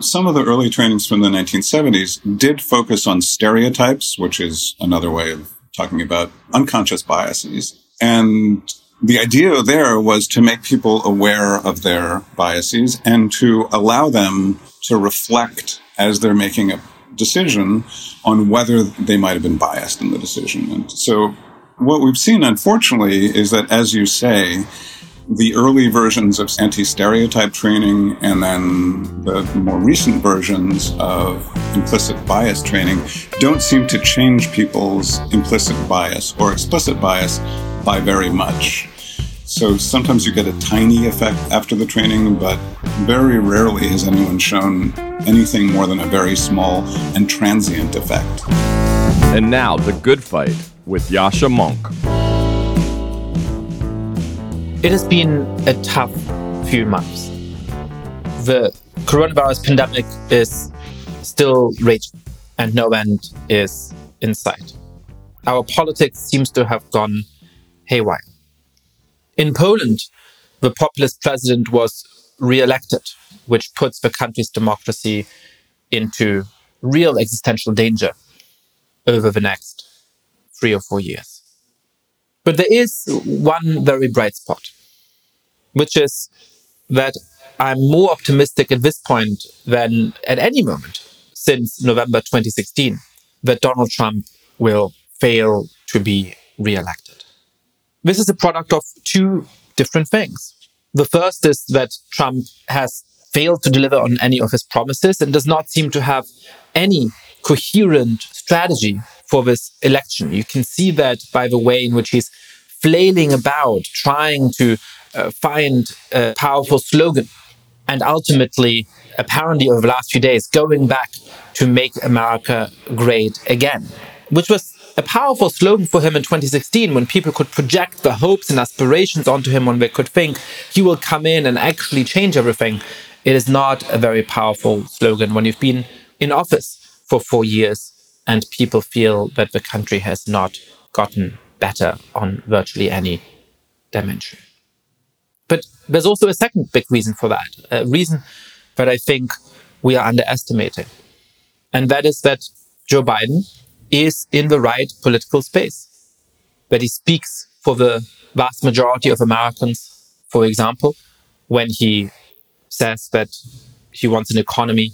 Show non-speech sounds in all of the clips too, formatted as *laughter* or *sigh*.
Some of the early trainings from the 1970s did focus on stereotypes, which is another way of talking about unconscious biases. And the idea there was to make people aware of their biases and to allow them to reflect as they're making a decision on whether they might have been biased in the decision. And so what we've seen, unfortunately, is that, as you say, the early versions of anti-stereotype training and then the more recent versions of implicit bias training don't seem to change people's implicit bias or explicit bias by very much. So sometimes you get a tiny effect after the training, but very rarely has anyone shown anything more than a very small and transient effect. And now, The Good Fight with Yascha Mounk. It has been a tough few months. The coronavirus pandemic is still raging and no end is in sight. Our politics seems to have gone haywire. In Poland, the populist president was re-elected, which puts the country's democracy into real existential danger over the next three or four years. But there is one very bright spot, which is that I'm more optimistic at this point than at any moment since November 2016 that Donald Trump will fail to be re-elected. This is a product of two different things. The first is that Trump has failed to deliver on any of his promises and does not seem to have any coherent strategy for this election. You can see that by the way in which he's flailing about, trying to uh, find a powerful slogan. And ultimately, apparently, over the last few days, going back to make America great again, which was a powerful slogan for him in 2016 when people could project the hopes and aspirations onto him, when they could think he will come in and actually change everything. It is not a very powerful slogan when you've been in office for four years and people feel that the country has not gotten better on virtually any dimension. But there's also a second big reason for that, a reason that I think we are underestimating. And that is that Joe Biden is in the right political space, that he speaks for the vast majority of Americans, for example, when he says that he wants an economy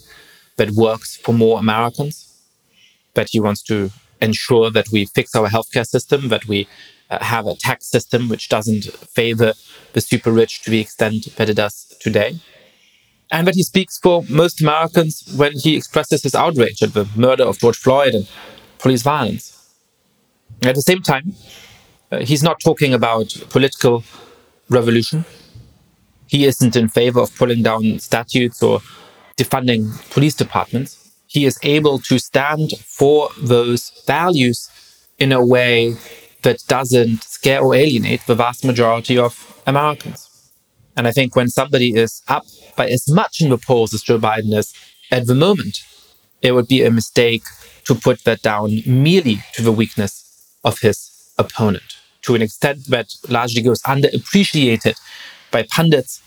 that works for more Americans that he wants to ensure that we fix our healthcare system, that we uh, have a tax system which doesn't favor the super rich to the extent that it does today. And that he speaks for most Americans when he expresses his outrage at the murder of George Floyd and police violence. At the same time, uh, he's not talking about political revolution. He isn't in favor of pulling down statutes or defunding police departments he is able to stand for those values in a way that doesn't scare or alienate the vast majority of Americans. And I think when somebody is up by as much in the polls as Joe Biden is at the moment, it would be a mistake to put that down merely to the weakness of his opponent. To an extent that largely goes underappreciated by pundits,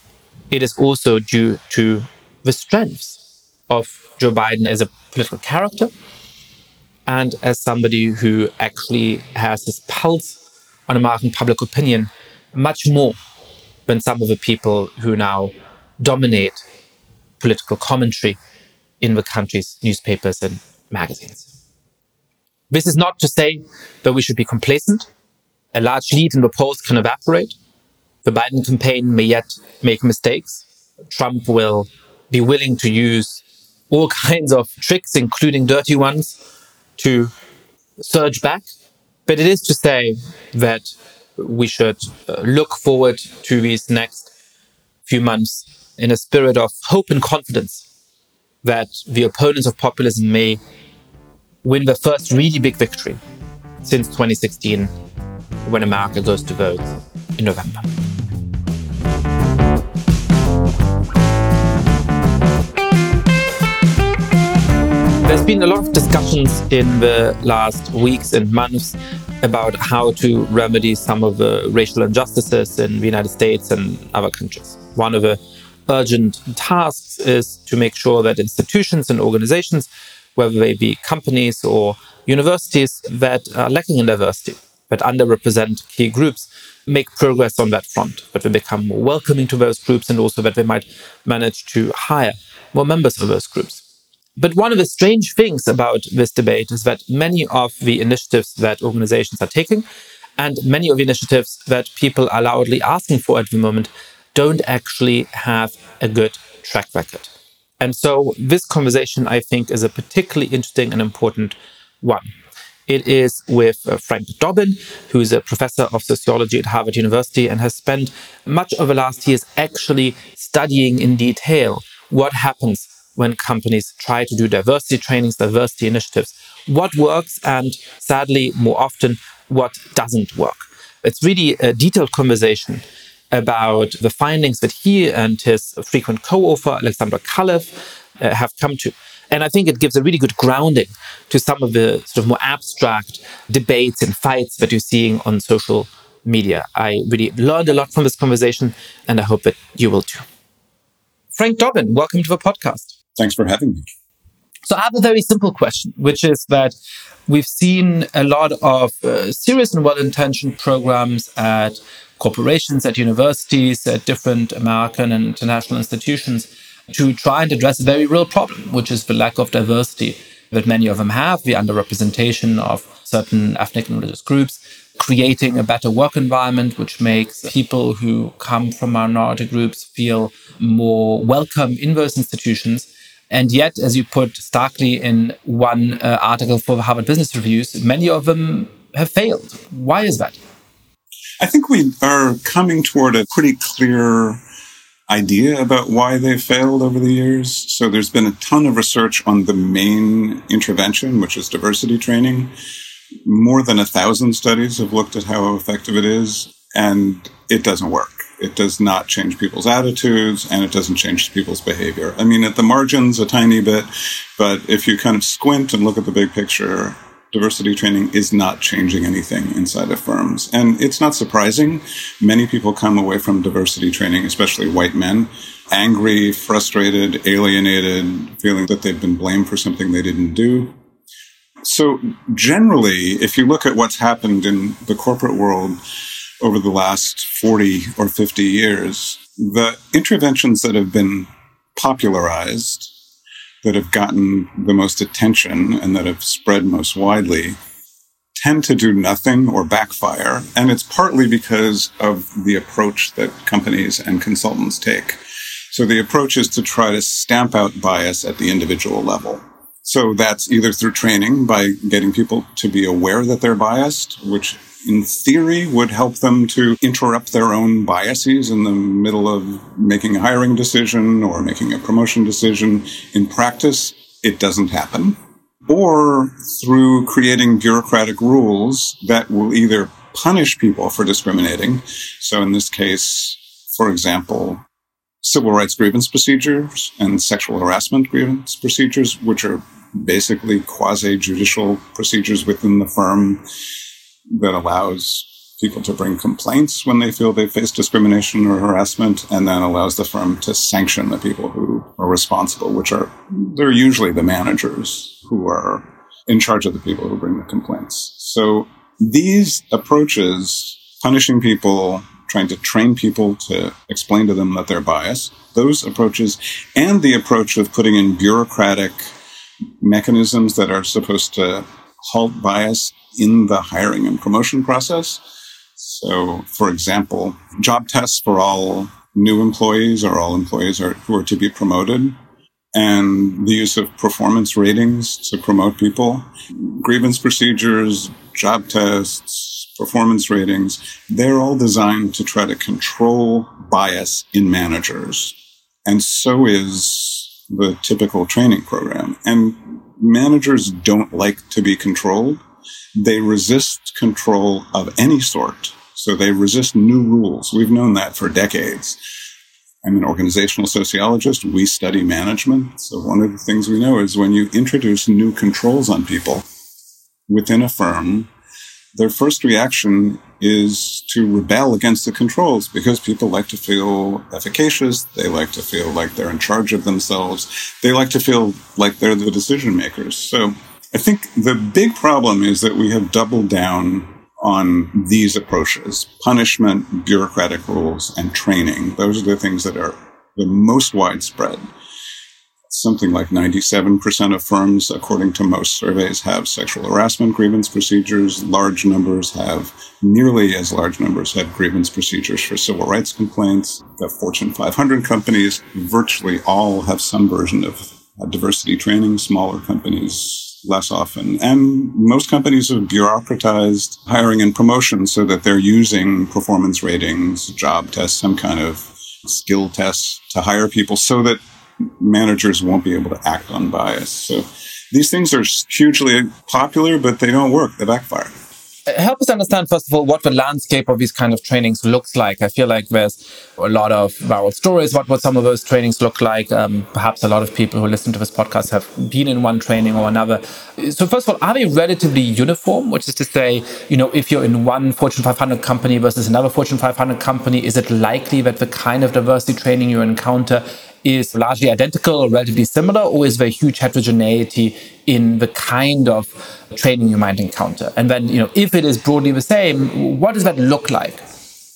it is also due to the strengths of Joe Biden as a political character and as somebody who actually has his pulse on American public opinion much more than some of the people who now dominate political commentary in the country's newspapers and magazines. This is not to say that we should be complacent. A large lead in the polls can evaporate. The Biden campaign may yet make mistakes. Trump will be willing to use all *laughs* kinds of tricks, including dirty ones, to surge back. But it is to say that we should uh, look forward to these next few months in a spirit of hope and confidence that the opponents of populism may win the first really big victory since 2016 when America goes to vote in November. There's been a lot of discussions in the last weeks and months about how to remedy some of the racial injustices in the United States and other countries. One of the urgent tasks is to make sure that institutions and organizations, whether they be companies or universities that are lacking in diversity, that underrepresent key groups, make progress on that front, that they become more welcoming to those groups and also that they might manage to hire more members of those groups. But one of the strange things about this debate is that many of the initiatives that organizations are taking and many of the initiatives that people are loudly asking for at the moment don't actually have a good track record. And so this conversation, I think, is a particularly interesting and important one. It is with uh, Frank Dobbin, who is a professor of sociology at Harvard University and has spent much of the last years actually studying in detail what happens when companies try to do diversity trainings, diversity initiatives, what works, and sadly, more often, what doesn't work. It's really a detailed conversation about the findings that he and his frequent co-author, Alexander Kalev, uh, have come to. And I think it gives a really good grounding to some of the sort of more abstract debates and fights that you're seeing on social media. I really learned a lot from this conversation, and I hope that you will too. Frank Dobbin, welcome to the podcast. Thanks for having me. So I have a very simple question, which is that we've seen a lot of uh, serious and well-intentioned programs at corporations, at universities, at different American and international institutions to try and address a very real problem, which is the lack of diversity that many of them have, the underrepresentation of certain ethnic and religious groups, creating a better work environment, which makes people who come from minority groups feel more welcome in those institutions. And yet, as you put starkly in one uh, article for the Harvard Business Reviews, many of them have failed. Why is that? I think we are coming toward a pretty clear idea about why they failed over the years. So there's been a ton of research on the main intervention, which is diversity training. More than a thousand studies have looked at how effective it is, and it doesn't work. It does not change people's attitudes and it doesn't change people's behavior. I mean, at the margins, a tiny bit, but if you kind of squint and look at the big picture, diversity training is not changing anything inside of firms. And it's not surprising. Many people come away from diversity training, especially white men, angry, frustrated, alienated, feeling that they've been blamed for something they didn't do. So generally, if you look at what's happened in the corporate world, over the last 40 or 50 years, the interventions that have been popularized, that have gotten the most attention and that have spread most widely, tend to do nothing or backfire. And it's partly because of the approach that companies and consultants take. So the approach is to try to stamp out bias at the individual level. So that's either through training by getting people to be aware that they're biased, which in theory, would help them to interrupt their own biases in the middle of making a hiring decision or making a promotion decision. In practice, it doesn't happen. Or through creating bureaucratic rules that will either punish people for discriminating. So in this case, for example, civil rights grievance procedures and sexual harassment grievance procedures, which are basically quasi judicial procedures within the firm that allows people to bring complaints when they feel they face discrimination or harassment, and then allows the firm to sanction the people who are responsible, which are they're usually the managers who are in charge of the people who bring the complaints. So these approaches, punishing people, trying to train people to explain to them that they're biased, those approaches, and the approach of putting in bureaucratic mechanisms that are supposed to halt bias in the hiring and promotion process. So, for example, job tests for all new employees or all employees are, who are to be promoted, and the use of performance ratings to promote people, grievance procedures, job tests, performance ratings, they're all designed to try to control bias in managers. And so is the typical training program. And managers don't like to be controlled. They resist control of any sort. So they resist new rules. We've known that for decades. I'm an organizational sociologist. We study management. So one of the things we know is when you introduce new controls on people within a firm, their first reaction is to rebel against the controls because people like to feel efficacious. They like to feel like they're in charge of themselves. They like to feel like they're the decision makers. So I think the big problem is that we have doubled down on these approaches punishment, bureaucratic rules, and training. Those are the things that are the most widespread. Something like 97% of firms, according to most surveys, have sexual harassment grievance procedures. Large numbers have, nearly as large numbers have grievance procedures for civil rights complaints. The Fortune 500 companies, virtually all have some version of uh, diversity training. Smaller companies less often. And most companies have bureaucratized hiring and promotion so that they're using performance ratings, job tests, some kind of skill tests to hire people so that managers won't be able to act on bias. So these things are hugely popular, but they don't work. They backfire. Help us understand first of all what the landscape of these kind of trainings looks like. I feel like there's a lot of viral stories. What what some of those trainings look like? Um, perhaps a lot of people who listen to this podcast have been in one training or another. So first of all are they relatively uniform? Which is to say you know if you're in one fortune 500 company versus another fortune 500 company is it likely that the kind of diversity training you encounter is largely identical or relatively similar, or is there huge heterogeneity in the kind of training you might encounter? And then, you know, if it is broadly the same, what does that look like?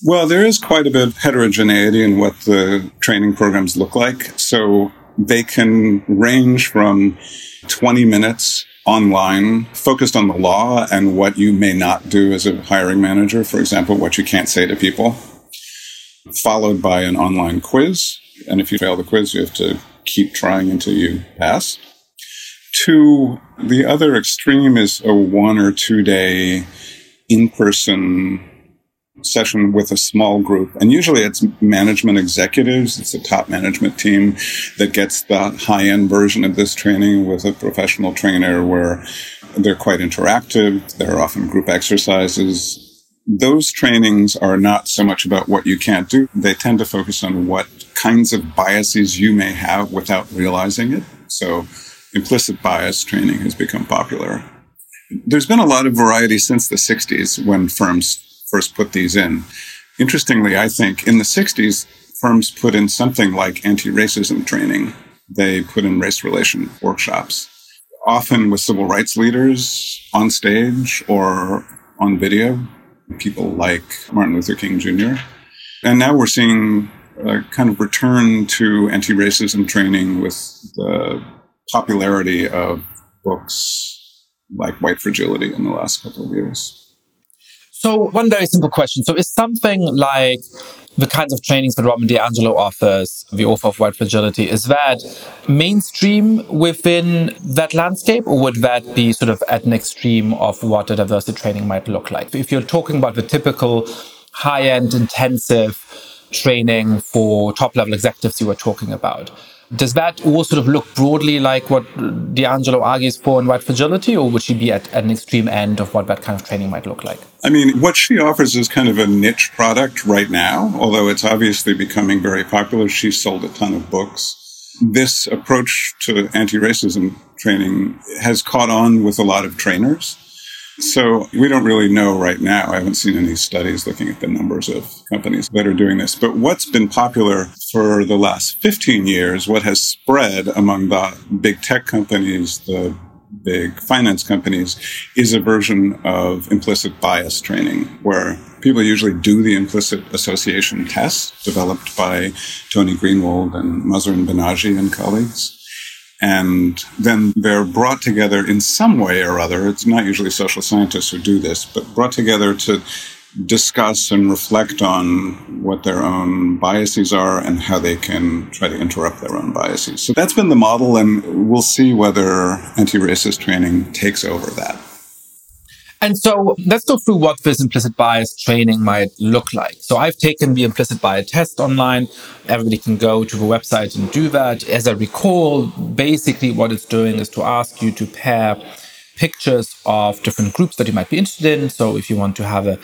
Well, there is quite a bit of heterogeneity in what the training programs look like. So they can range from 20 minutes online focused on the law and what you may not do as a hiring manager. For example, what you can't say to people, followed by an online quiz and if you fail the quiz, you have to keep trying until you pass. To the other extreme is a one or two day in person session with a small group. And usually it's management executives. It's a top management team that gets the high end version of this training with a professional trainer where they're quite interactive. There are often group exercises. Those trainings are not so much about what you can't do. They tend to focus on what kinds of biases you may have without realizing it. So implicit bias training has become popular. There's been a lot of variety since the 60s when firms first put these in. Interestingly, I think in the 60s, firms put in something like anti-racism training. They put in race relation workshops, often with civil rights leaders on stage or on video, people like Martin Luther King Jr. And now we're seeing a kind of return to anti racism training with the popularity of books like White Fragility in the last couple of years. So, one very simple question. So, is something like the kinds of trainings that Robin DiAngelo offers, the author of White Fragility, is that mainstream within that landscape, or would that be sort of at an extreme of what a diversity training might look like? If you're talking about the typical high end intensive training for top level executives you were talking about. Does that all sort of look broadly like what DiAngelo argues for in White Fragility, or would she be at, at, an extreme end of what that kind of training might look like? I mean, what she offers is kind of a niche product right now, although it's obviously becoming very popular. She's sold a ton of books. This approach to anti racism training has caught on with a lot of trainers. So we don't really know right now. I haven't seen any studies looking at the numbers of companies that are doing this. But what's been popular for the last 15 years, what has spread among the big tech companies, the big finance companies, is a version of implicit bias training where people usually do the implicit association test developed by Tony Greenwald and Mahzarin Banaji and colleagues. And then they're brought together in some way or other. It's not usually social scientists who do this, but brought together to discuss and reflect on what their own biases are and how they can try to interrupt their own biases. So that's been the model, and we'll see whether anti racist training takes over that. And so let's go through what this implicit bias training might look like. So I've taken the implicit bias test online. Everybody can go to the website and do that. As I recall, basically what it's doing is to ask you to pair pictures of different groups that you might be interested in. So if you want to have a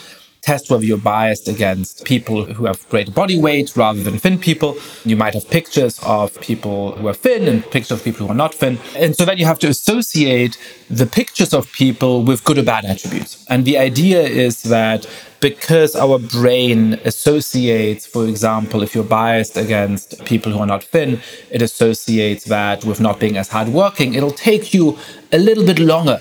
test whether you're biased against people who have greater body weight rather than thin people. You might have pictures of people who are thin and pictures of people who are not thin. And so then you have to associate the pictures of people with good or bad attributes. And the idea is that because our brain associates, for example, if you're biased against people who are not thin, it associates that with not being as hardworking. It'll take you a little bit longer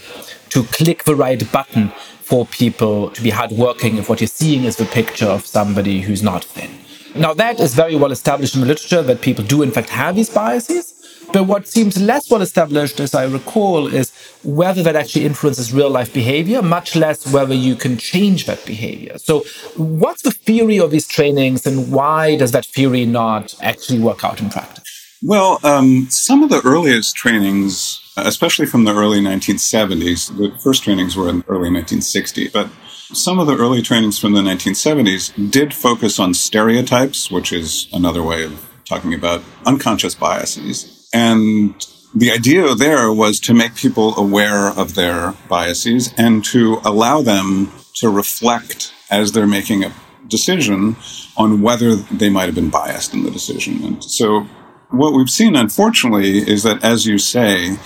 to click the right button for people to be hardworking if what you're seeing is the picture of somebody who's not thin. Now, that is very well established in the literature that people do, in fact, have these biases. But what seems less well established, as I recall, is whether that actually influences real life behavior, much less whether you can change that behavior. So, what's the theory of these trainings and why does that theory not actually work out in practice? Well, um, some of the earliest trainings, especially from the early 1970s, the first trainings were in the early 1960s, but some of the early trainings from the 1970s did focus on stereotypes, which is another way of talking about unconscious biases. And the idea there was to make people aware of their biases and to allow them to reflect as they're making a decision on whether they might have been biased in the decision. And so what we've seen, unfortunately, is that, as you say,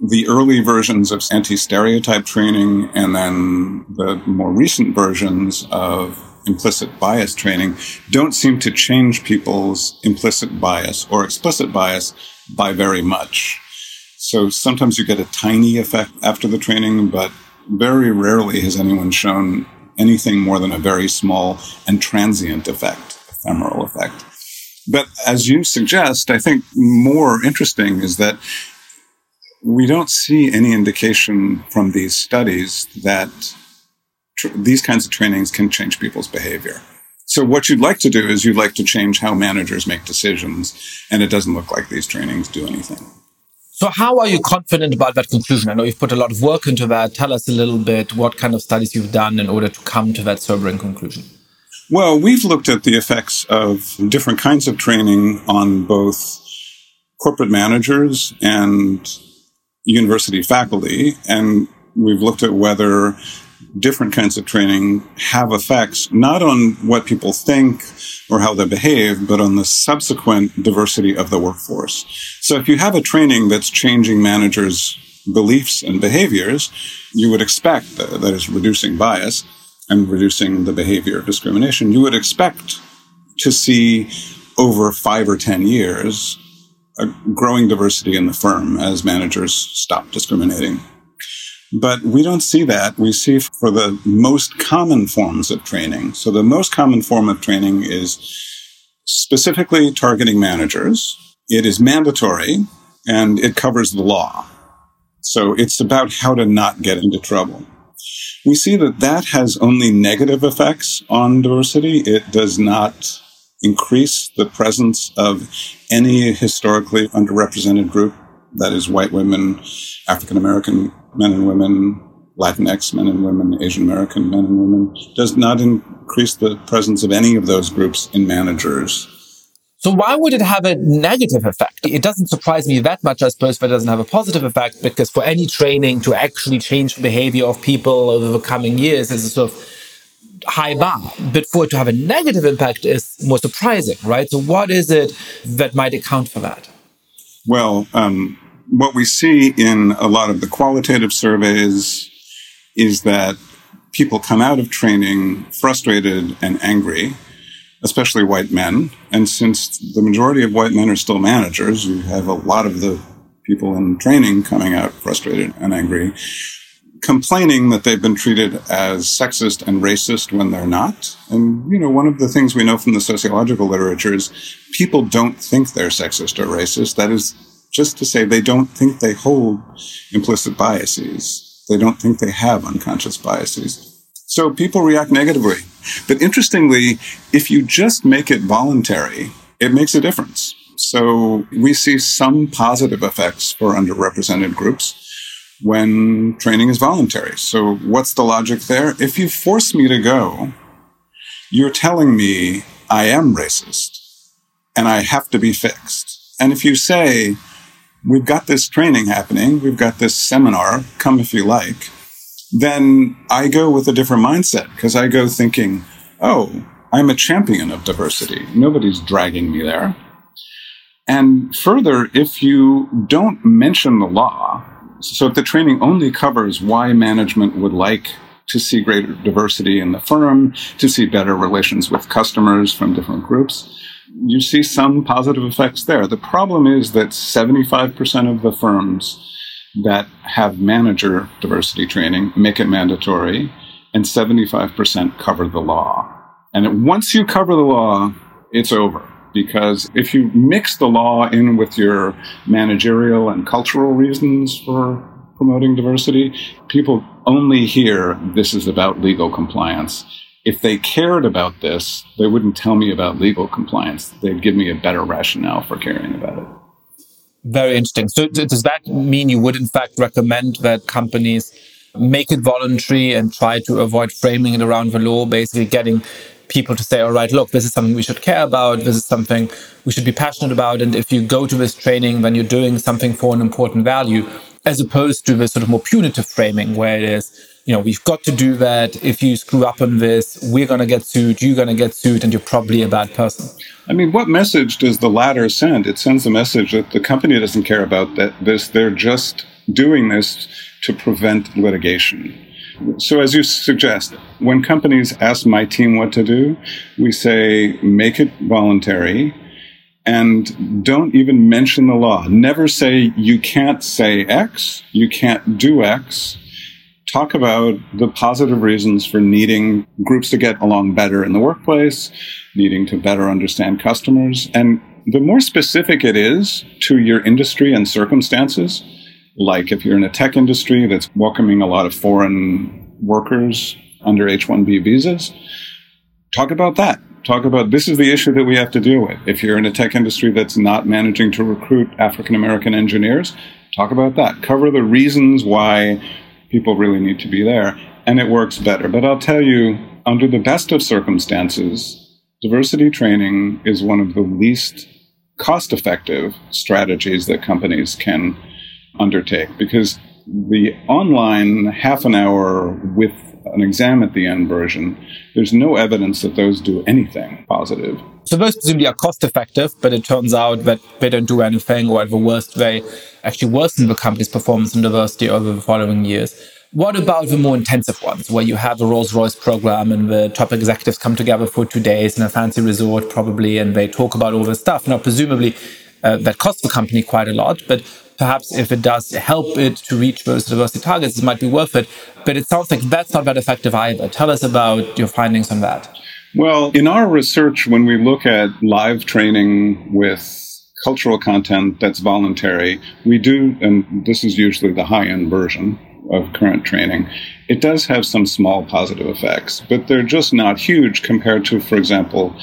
the early versions of anti-stereotype training and then the more recent versions of implicit bias training don't seem to change people's implicit bias or explicit bias by very much. So sometimes you get a tiny effect after the training, but very rarely has anyone shown anything more than a very small and transient effect, ephemeral effect. But as you suggest, I think more interesting is that we don't see any indication from these studies that tr- these kinds of trainings can change people's behavior. So what you'd like to do is you'd like to change how managers make decisions, and it doesn't look like these trainings do anything. So how are you confident about that conclusion? I know you've put a lot of work into that. Tell us a little bit what kind of studies you've done in order to come to that sobering conclusion. Well, we've looked at the effects of different kinds of training on both corporate managers and university faculty, and we've looked at whether different kinds of training have effects not on what people think or how they behave, but on the subsequent diversity of the workforce. So if you have a training that's changing managers' beliefs and behaviors, you would expect that, that is reducing bias and reducing the behavior of discrimination. You would expect to see over five or 10 years a growing diversity in the firm as managers stop discriminating but we don't see that. We see for the most common forms of training. So the most common form of training is specifically targeting managers. It is mandatory and it covers the law. So it's about how to not get into trouble. We see that that has only negative effects on diversity. It does not increase the presence of any historically underrepresented group that is white women, African American men and women, Latinx men and women, Asian American men and women, does not increase the presence of any of those groups in managers. So why would it have a negative effect? It doesn't surprise me that much, I suppose, if it doesn't have a positive effect, because for any training to actually change the behavior of people over the coming years is a sort of high bar. But for it to have a negative impact is more surprising, right? So what is it that might account for that? Well, um, what we see in a lot of the qualitative surveys is that people come out of training frustrated and angry, especially white men. And since the majority of white men are still managers, you have a lot of the people in training coming out frustrated and angry, complaining that they've been treated as sexist and racist when they're not. And, you know, one of the things we know from the sociological literature is people don't think they're sexist or racist. That is just to say they don't think they hold implicit biases. They don't think they have unconscious biases. So people react negatively. But interestingly, if you just make it voluntary, it makes a difference. So we see some positive effects for underrepresented groups when training is voluntary. So what's the logic there? If you force me to go, you're telling me I am racist and I have to be fixed. And if you say, we've got this training happening. We've got this seminar. Come if you like. then I go with a different mindset because I go thinking, oh, I'm a champion of diversity. Nobody's dragging me there. And further, if you don't mention the law, so if the training only covers why management would like to see greater diversity in the firm, to see better relations with customers from different groups, you see some positive effects there. The problem is that 75% of the firms that have manager diversity training make it mandatory, and 75% cover the law. And once you cover the law, it's over. Because if you mix the law in with your managerial and cultural reasons for promoting diversity, people only hear this is about legal compliance. If they cared about this, they wouldn't tell me about legal compliance. They'd give me a better rationale for caring about it. Very interesting. So, does that mean you would, in fact, recommend that companies make it voluntary and try to avoid framing it around the law, basically getting people to say, all right, look, this is something we should care about. This is something we should be passionate about. And if you go to this training, then you're doing something for an important value, as opposed to the sort of more punitive framing where it is, you know, we've got to do that. If you screw up on this, we're going to get sued, you're going to get sued, and you're probably a bad person. I mean, what message does the latter send? It sends a message that the company doesn't care about that this, they're just doing this to prevent litigation. So, as you suggest, when companies ask my team what to do, we say make it voluntary and don't even mention the law. Never say you can't say X, you can't do X. Talk about the positive reasons for needing groups to get along better in the workplace, needing to better understand customers. And the more specific it is to your industry and circumstances, like if you're in a tech industry that's welcoming a lot of foreign workers under H 1B visas, talk about that. Talk about this is the issue that we have to deal with. If you're in a tech industry that's not managing to recruit African American engineers, talk about that. Cover the reasons why people really need to be there, and it works better. But I'll tell you, under the best of circumstances, diversity training is one of the least cost effective strategies that companies can undertake because the online half an hour with an exam at the end version, there's no evidence that those do anything positive. So those presumably are cost effective, but it turns out that they don't do anything, or at the worst, they actually worsen the company's performance and diversity over the following years. What about the more intensive ones, where you have a Rolls Royce program and the top executives come together for two days in a fancy resort, probably, and they talk about all this stuff? Now, presumably, uh, that costs the company quite a lot, but perhaps if it does help it to reach those diversity targets, it might be worth it. But it sounds like that's not that effective either. Tell us about your findings on that. Well, in our research, when we look at live training with cultural content that's voluntary, we do, and this is usually the high end version of current training, it does have some small positive effects, but they're just not huge compared to, for example,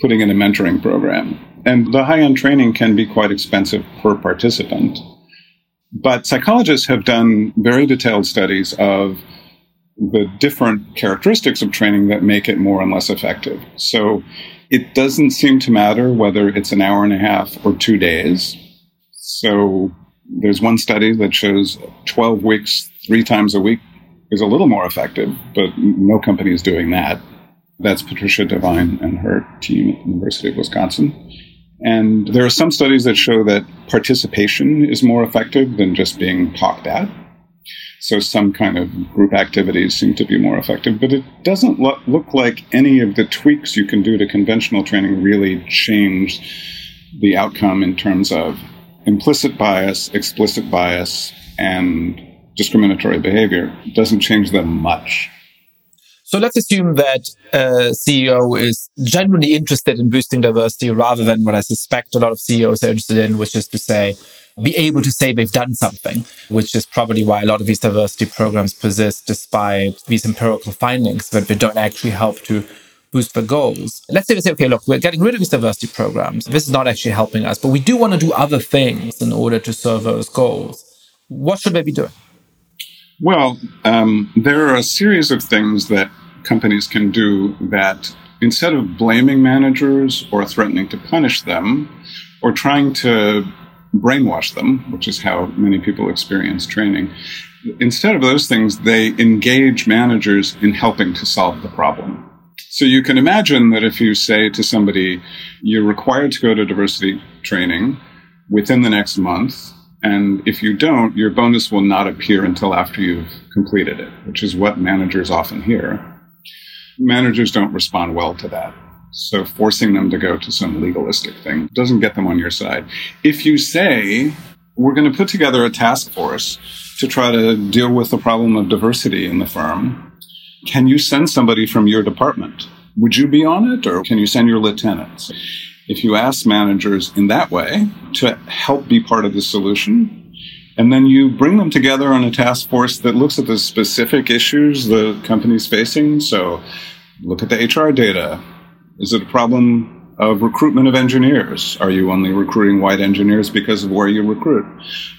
putting in a mentoring program. And the high end training can be quite expensive per participant. But psychologists have done very detailed studies of the different characteristics of training that make it more and less effective. So it doesn't seem to matter whether it's an hour and a half or two days. So there's one study that shows 12 weeks, three times a week is a little more effective, but no company is doing that. That's Patricia Devine and her team at the University of Wisconsin. And there are some studies that show that participation is more effective than just being talked at. So some kind of group activities seem to be more effective, but it doesn't lo- look like any of the tweaks you can do to conventional training really change the outcome in terms of implicit bias, explicit bias, and discriminatory behavior. It doesn't change them much. So let's assume that a CEO is genuinely interested in boosting diversity rather than what I suspect a lot of CEOs are interested in, which is to say, be able to say they've done something, which is probably why a lot of these diversity programs persist despite these empirical findings that they don't actually help to boost the goals. Let's say they say, okay, look, we're getting rid of these diversity programs. This is not actually helping us, but we do want to do other things in order to serve those goals. What should they be doing? Well, um, there are a series of things that companies can do that instead of blaming managers or threatening to punish them or trying to brainwash them, which is how many people experience training. Instead of those things, they engage managers in helping to solve the problem. So you can imagine that if you say to somebody, you're required to go to diversity training within the next month, and if you don't, your bonus will not appear until after you've completed it, which is what managers often hear. Managers don't respond well to that. So forcing them to go to some legalistic thing doesn't get them on your side. If you say, we're going to put together a task force to try to deal with the problem of diversity in the firm, can you send somebody from your department? Would you be on it or can you send your lieutenants? If you ask managers in that way to help be part of the solution, and then you bring them together on a task force that looks at the specific issues the company's facing. So look at the HR data, is it a problem of recruitment of engineers? Are you only recruiting white engineers because of where you recruit?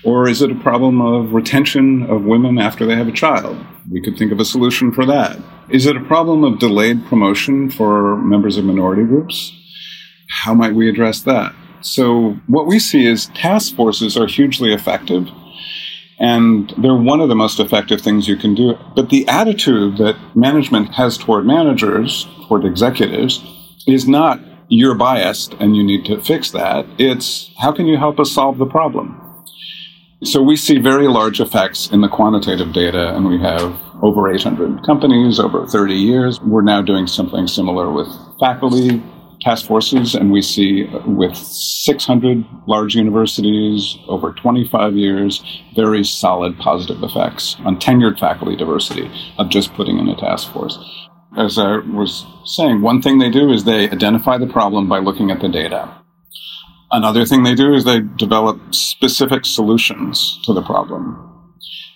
Or is it a problem of retention of women after they have a child? We could think of a solution for that. Is it a problem of delayed promotion for members of minority groups? How might we address that? So, what we see is task forces are hugely effective and they're one of the most effective things you can do. But the attitude that management has toward managers, toward executives, is not you're biased and you need to fix that. It's how can you help us solve the problem? So we see very large effects in the quantitative data, and we have over 800 companies over 30 years. We're now doing something similar with faculty task forces, and we see with 600 large universities over 25 years very solid positive effects on tenured faculty diversity of just putting in a task force as I was saying, one thing they do is they identify the problem by looking at the data. Another thing they do is they develop specific solutions to the problem.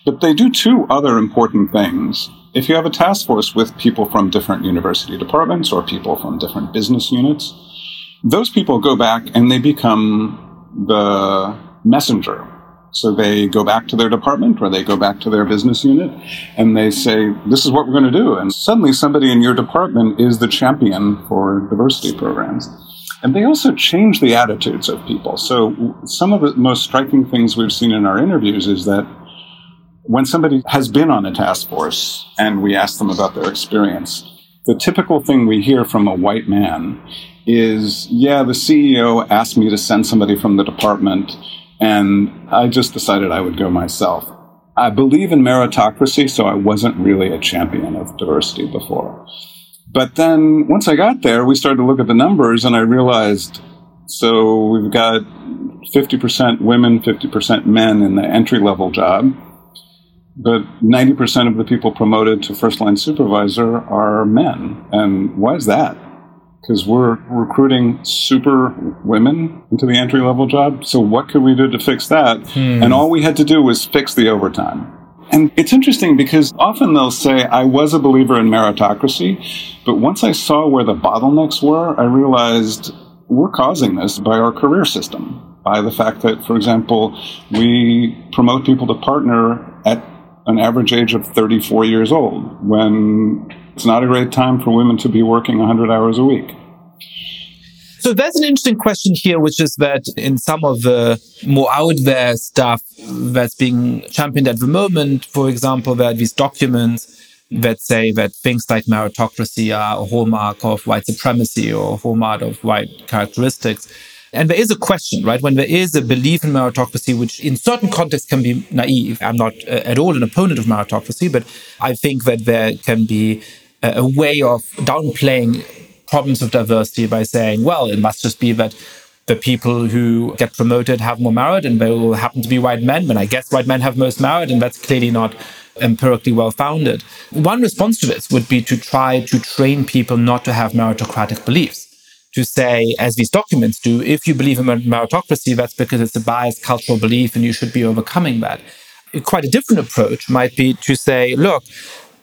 But they do two other important things. If you have a task force with people from different university departments or people from different business units, those people go back and they become the messenger so they go back to their department or they go back to their business unit and they say, this is what we're going to do. And suddenly somebody in your department is the champion for diversity programs. And they also change the attitudes of people. So some of the most striking things we've seen in our interviews is that when somebody has been on a task force and we ask them about their experience, the typical thing we hear from a white man is, yeah, the CEO asked me to send somebody from the department and I just decided I would go myself. I believe in meritocracy, so I wasn't really a champion of diversity before. But then once I got there, we started to look at the numbers and I realized so we've got 50% women, 50% men in the entry level job, but 90% of the people promoted to first line supervisor are men. And why is that? because we're recruiting super women into the entry level job. So what could we do to fix that? Hmm. And all we had to do was fix the overtime. And it's interesting because often they'll say, I was a believer in meritocracy, but once I saw where the bottlenecks were, I realized we're causing this by our career system, by the fact that, for example, we promote people to partner at an average age of 34 years old when it's not a great time for women to be working 100 hours a week. So there's an interesting question here, which is that in some of the more out there stuff that's being championed at the moment, for example, there are these documents that say that things like meritocracy are a hallmark of white supremacy or a hallmark of white characteristics. And there is a question, right? When there is a belief in meritocracy, which in certain contexts can be naive. I'm not uh, at all an opponent of meritocracy, but I think that there can be a, a way of downplaying problems of diversity by saying, well, it must just be that the people who get promoted have more merit and they will happen to be white men. But I guess white men have most merit, and that's clearly not empirically well founded. One response to this would be to try to train people not to have meritocratic beliefs. To say, as these documents do, if you believe in meritocracy, that's because it's a biased cultural belief and you should be overcoming that. Quite a different approach might be to say, look,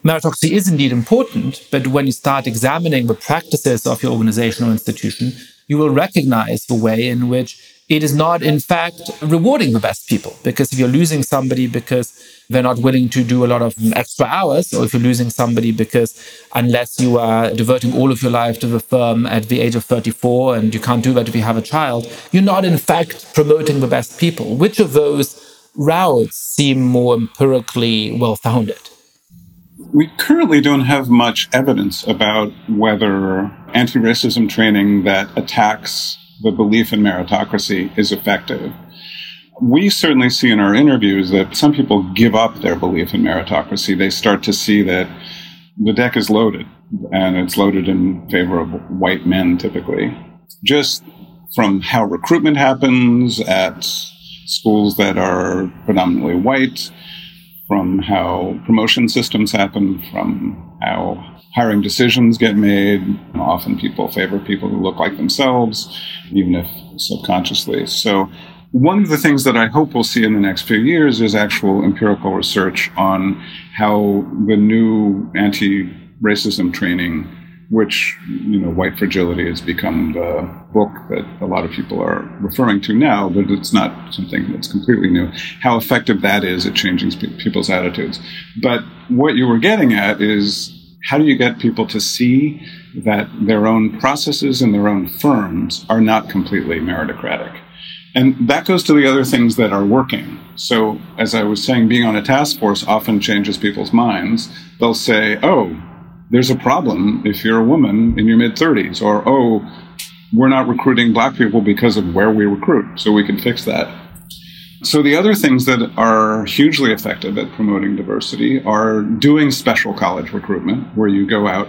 meritocracy is indeed important, but when you start examining the practices of your organization or institution, you will recognize the way in which it is not, in fact, rewarding the best people. Because if you're losing somebody because they're not willing to do a lot of extra hours, or if you're losing somebody because unless you are devoting all of your life to the firm at the age of 34 and you can't do that if you have a child, you're not, in fact, promoting the best people. Which of those routes seem more empirically well founded? We currently don't have much evidence about whether anti racism training that attacks the belief in meritocracy is effective. We certainly see in our interviews that some people give up their belief in meritocracy. They start to see that the deck is loaded, and it's loaded in favor of white men typically. Just from how recruitment happens at schools that are predominantly white, from how promotion systems happen, from how hiring decisions get made. Often people favor people who look like themselves, even if subconsciously. So, one of the things that I hope we'll see in the next few years is actual empirical research on how the new anti racism training which you know white fragility has become the book that a lot of people are referring to now but it's not something that's completely new how effective that is at changing people's attitudes but what you were getting at is how do you get people to see that their own processes and their own firms are not completely meritocratic? And that goes to the other things that are working. So as i was saying being on a task force often changes people's minds. They'll say oh there's a problem if you're a woman in your mid 30s, or, oh, we're not recruiting black people because of where we recruit, so we can fix that. So, the other things that are hugely effective at promoting diversity are doing special college recruitment, where you go out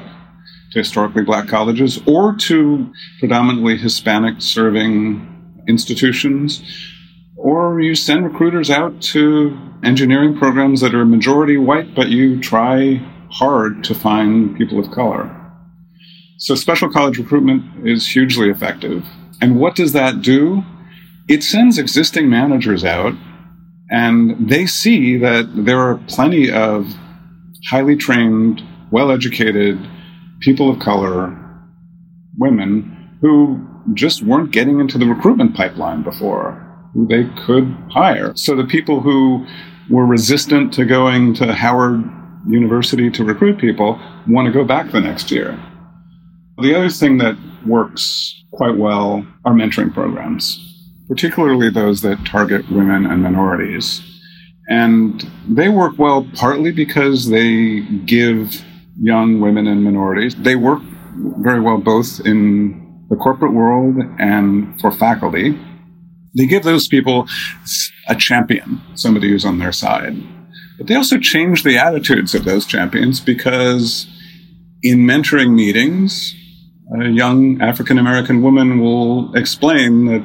to historically black colleges or to predominantly Hispanic serving institutions, or you send recruiters out to engineering programs that are majority white, but you try hard to find people of color. So special college recruitment is hugely effective. And what does that do? It sends existing managers out and they see that there are plenty of highly trained, well educated people of color, women, who just weren't getting into the recruitment pipeline before, who they could hire. So the people who were resistant to going to Howard university to recruit people want to go back the next year. The other thing that works quite well are mentoring programs, particularly those that target women and minorities. And they work well partly because they give young women and minorities, they work very well both in the corporate world and for faculty. They give those people a champion, somebody who's on their side. But they also change the attitudes of those champions because in mentoring meetings, a young African American woman will explain that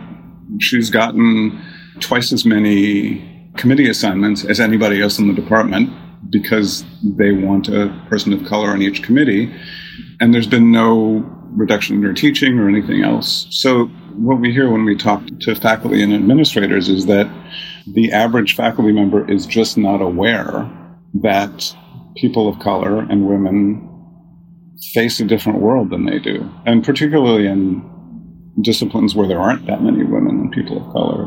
she's gotten twice as many committee assignments as anybody else in the department because they want a person of color on each committee. And there's been no reduction in her teaching or anything else. So, what we hear when we talk to faculty and administrators is that the average faculty member is just not aware that people of color and women face a different world than they do. And particularly in disciplines where there aren't that many women and people of color,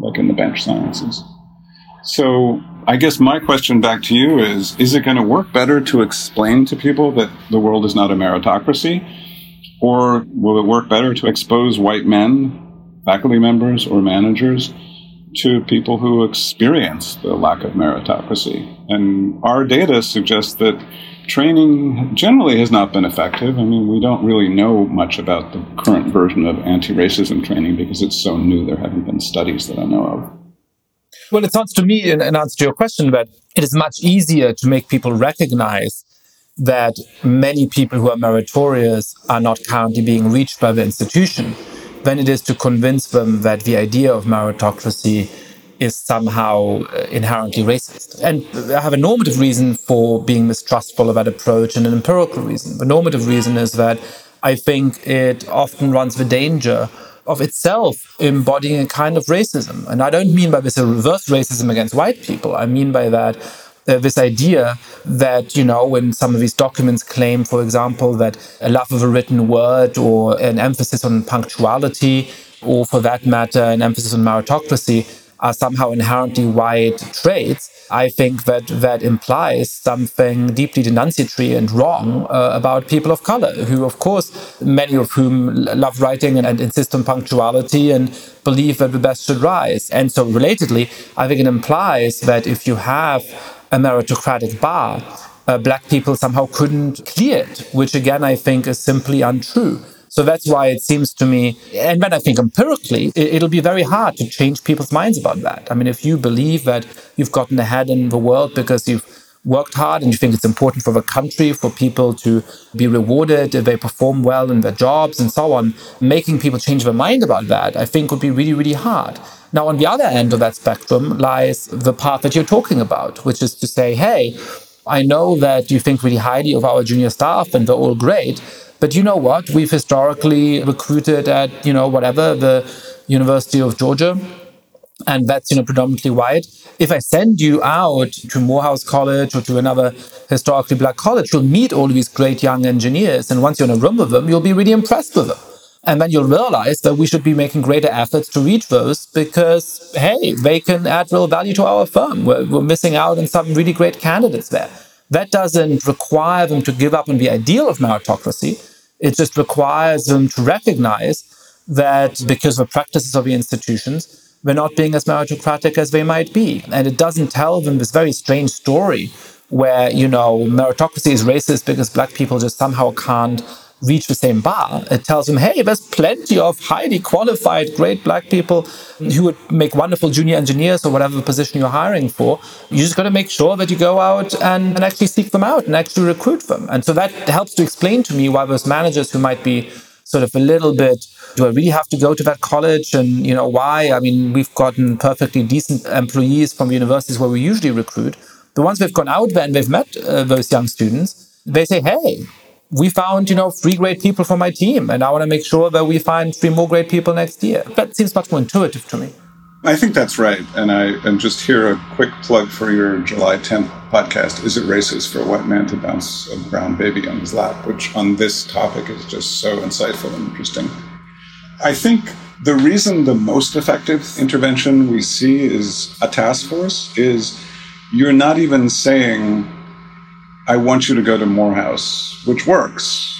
like in the bench sciences. So I guess my question back to you is Is it going to work better to explain to people that the world is not a meritocracy? Or will it work better to expose white men, faculty members, or managers to people who experience the lack of meritocracy. And our data suggests that training generally has not been effective. I mean, we don't really know much about the current version of anti racism training because it's so new. There haven't been studies that I know of. Well, it sounds to me, in, in answer to your question, that it is much easier to make people recognize that many people who are meritorious are not currently being reached by the institution than it is to convince them that the idea of meritocracy is somehow uh, inherently racist. And I have a normative reason for being mistrustful of that approach and an empirical reason. The normative reason is that I think it often runs the danger of itself embodying a kind of racism. And I don't mean by this a reverse racism against white people. I mean by that uh, this idea that, you know, when some of these documents claim, for example, that a love of a written word or an emphasis on punctuality, or for that matter, an emphasis on meritocracy, are somehow inherently white traits, I think that that implies something deeply denunciatory and wrong uh, about people of color, who, of course, many of whom love writing and, and, insist on punctuality and believe that the best should rise. And so, relatedly, I think it implies that if you have a meritocratic bar, uh, black people somehow couldn't clear it, which again I think is simply untrue. So that's why it seems to me, and when I think empirically, it'll be very hard to change people's minds about that. I mean, if you believe that you've gotten ahead in the world because you've worked hard and you think it's important for the country for people to be rewarded if they perform well in their jobs and so on, making people change their mind about that, I think would be really, really hard. Now, on the other end of that spectrum lies the path that you're talking about, which is to say, hey, I know that you think really highly of our junior staff and they're all great, but you know what? We've historically recruited at, you know, whatever, the University of Georgia, and that's, you know, predominantly white. If I send you out to Morehouse College or to another historically black college, you'll meet all these great young engineers. And once you're in a room with them, you'll be really impressed with them. And then you'll realize that we should be making greater efforts to reach those because, hey, they can add real value to our firm. We're, we're missing out on some really great candidates there. That doesn't require them to give up on the ideal of meritocracy. It just requires them to recognize that because of the practices of the institutions, they're not being as meritocratic as they might be. And it doesn't tell them this very strange story where, you know, meritocracy is racist because black people just somehow can't reach the same bar. It tells them, hey, there's plenty of highly qualified, great black people who would make wonderful junior engineers or whatever position you're hiring for. You just got to make sure that you go out and, and actually seek them out and actually recruit them. And so that helps to explain to me why those managers who might be sort of a little bit do I really have to go to that college and you know why I mean we've gotten perfectly decent employees from universities where we usually recruit the ones who've gone out there and they've met uh, those young students they say hey we found, you know, three great people for my team, and I want to make sure that we find three more great people next year. That seems much more intuitive to me. I think that's right. And I and just here a quick plug for your July 10th podcast. Is it racist for a white man to bounce a brown baby on his lap? Which on this topic is just so insightful and interesting. I think the reason the most effective intervention we see is a task force is you're not even saying I want you to go to Morehouse, which works.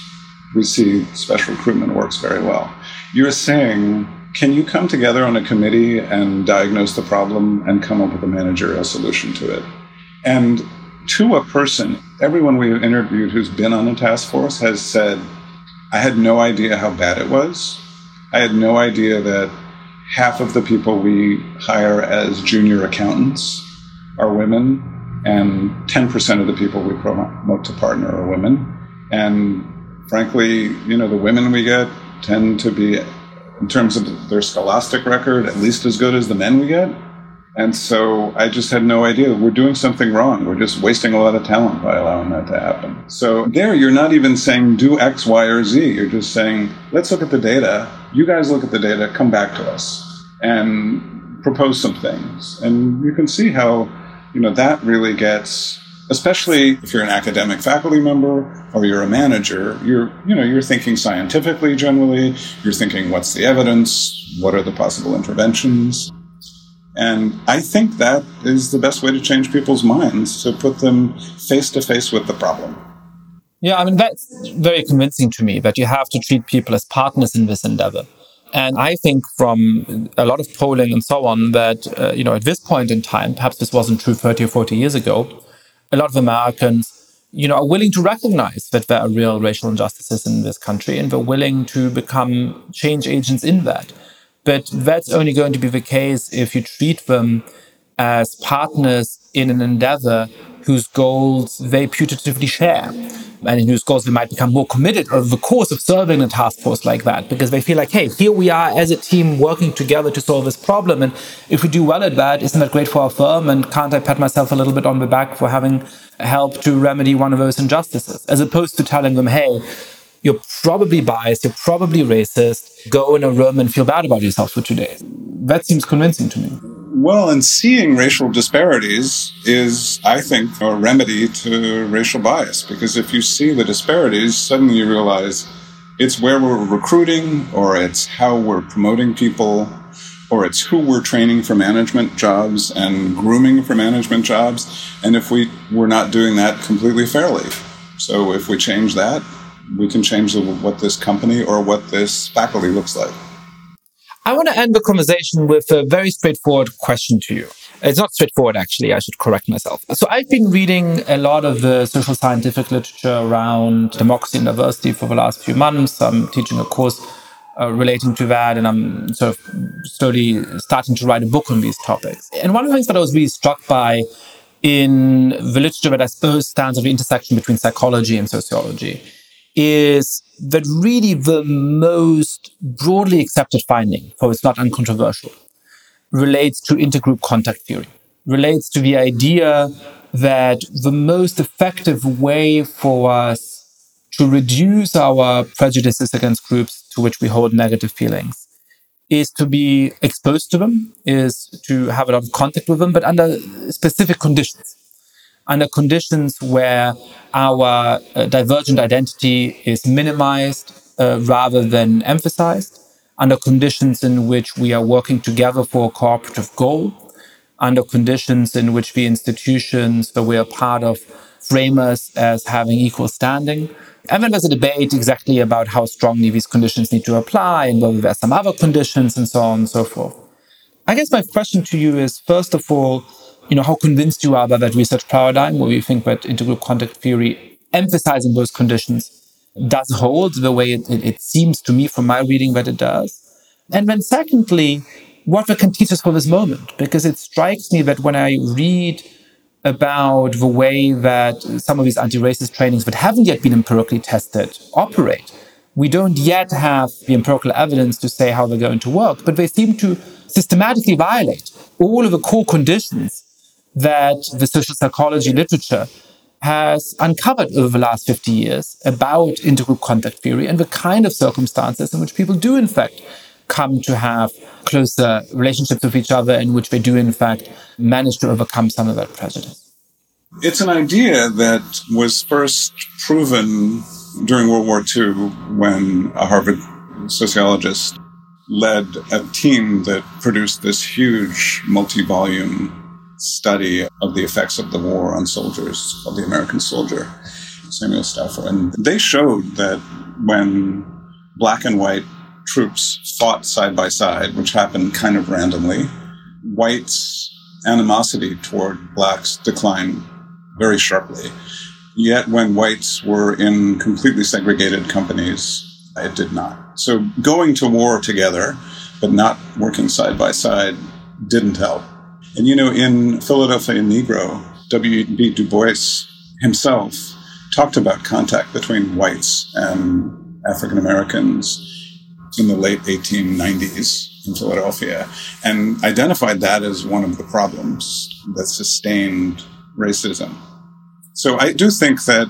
We see special recruitment works very well. You're saying, can you come together on a committee and diagnose the problem and come up with a managerial solution to it? And to a person, everyone we've interviewed who's been on a task force has said, I had no idea how bad it was. I had no idea that half of the people we hire as junior accountants are women and 10% of the people we promote to partner are women. And frankly, you know, the women we get tend to be, in terms of their scholastic record, at least as good as the men we get. And so I just had no idea. We're doing something wrong. We're just wasting a lot of talent by allowing that to happen. So there, you're not even saying do X, Y, or Z. You're just saying, let's look at the data. You guys look at the data, come back to us and propose some things. And you can see how you know, that really gets, especially if you're an academic faculty member or you're a manager, you're, you know, you're thinking scientifically generally, you're thinking what's the evidence, what are the possible interventions. And I think that is the best way to change people's minds, to put them face to face with the problem. Yeah, I mean, that's very convincing to me that you have to treat people as partners in this endeavor. And I think from a lot of polling and so on that, uh, you know, at this point in time, perhaps this wasn't true 30 or 40 years ago, a lot of Americans, you know, are willing to recognize that there are real racial injustices in this country and they're willing to become change agents in that. But that's only going to be the case if you treat them as partners in an endeavor whose goals they putatively share and in whose goals they might become more committed over the course of serving a task force like that because they feel like, hey, here we are as a team working together to solve this problem. And if we do well at that, isn't that great for our firm? And can't I pat myself a little bit on the back for having helped to remedy one of those injustices? As opposed to telling them, hey, you're probably biased, you're probably racist, go in a room and feel bad about yourself for two days. That seems convincing to me. Well, and seeing racial disparities is, I think, a remedy to racial bias because if you see the disparities, suddenly you realize it's where we're recruiting or it's how we're promoting people or it's who we're training for management jobs and grooming for management jobs. And if we, we're not doing that completely fairly. So if we change that, we can change the, what this company or what this faculty looks like. I want to end the conversation with a very straightforward question to you. It's not straightforward, actually. I should correct myself. So I've been reading a lot of the social scientific literature around democracy and diversity for the last few months. I'm teaching a course uh, relating to that, and I'm sort of slowly starting to write a book on these topics. And one of the things that I was really struck by in the literature that I suppose stands at the intersection between psychology and sociology is that really the most broadly accepted finding, for it's not uncontroversial, relates to intergroup contact theory, relates to the idea that the most effective way for us to reduce our prejudices against groups to which we hold negative feelings is to be exposed to them, is to have a lot of contact with them, but under specific conditions. Under conditions where our uh, divergent identity is minimized uh, rather than emphasized, under conditions in which we are working together for a cooperative goal, under conditions in which the institutions that we are part of frame us as having equal standing, and then there's a debate exactly about how strongly these conditions need to apply and whether there are some other conditions and so on and so forth. I guess my question to you is, first of all, you know, how convinced you are by that research paradigm where you think that intergroup contact theory emphasizing those conditions does hold the way it, it, it seems to me from my reading that it does. And then secondly, what that can teach us for this moment, because it strikes me that when I read about the way that some of these anti-racist trainings that haven't yet been empirically tested operate. We don't yet have the empirical evidence to say how they're going to work, but they seem to systematically violate all of the core conditions that the social psychology literature has uncovered over the last 50 years about intergroup contact theory and the kind of circumstances in which people do, in fact, come to have closer relationships with each other in which they do, in fact, manage to overcome some of that prejudice. It's an idea that was first proven during World War II when a Harvard sociologist led a team that produced this huge multi volume study of the effects of the war on soldiers, called The American Soldier, Samuel Stouffer. And they showed that when black and white troops fought side by side, which happened kind of randomly, whites' animosity toward blacks declined very sharply. Yet when whites were in completely segregated companies, it did not. So going to war together, but not working side by side, didn't help. And you know, in Philadelphia Negro, W.B. Du Bois himself talked about contact between whites and African Americans in the late 1890s in Philadelphia and identified that as one of the problems that sustained racism. So I do think that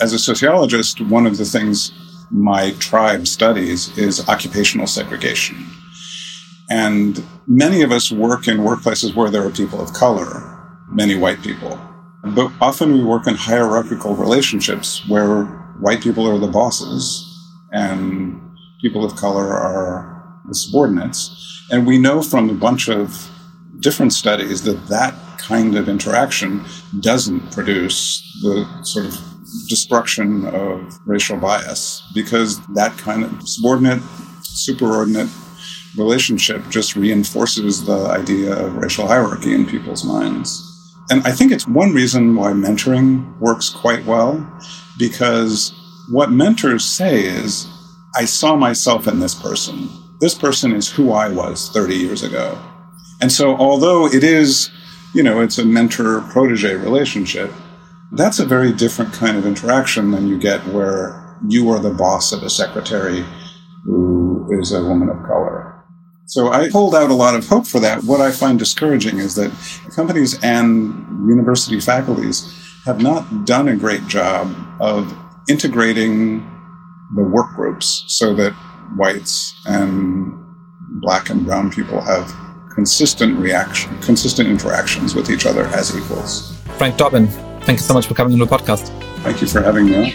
as a sociologist, one of the things my tribe studies is occupational segregation. And many of us work in workplaces where there are people of color, many white people. But often we work in hierarchical relationships where white people are the bosses and people of color are the subordinates. And we know from a bunch of different studies that that kind of interaction doesn't produce the sort of destruction of racial bias because that kind of subordinate, superordinate relationship just reinforces the idea of racial hierarchy in people's minds. And I think it's one reason why mentoring works quite well because what mentors say is I saw myself in this person. This person is who I was 30 years ago. And so, although it is, you know, it's a mentor protege relationship, that's a very different kind of interaction than you get where you are the boss of a secretary who is a woman of color. So I hold out a lot of hope for that. What I find discouraging is that companies and university faculties have not done a great job of integrating the work groups so that whites and black and brown people have consistent reaction, consistent interactions with each other as equals. Frank Dobbin, thank you so much for coming on the podcast. Thank you for having me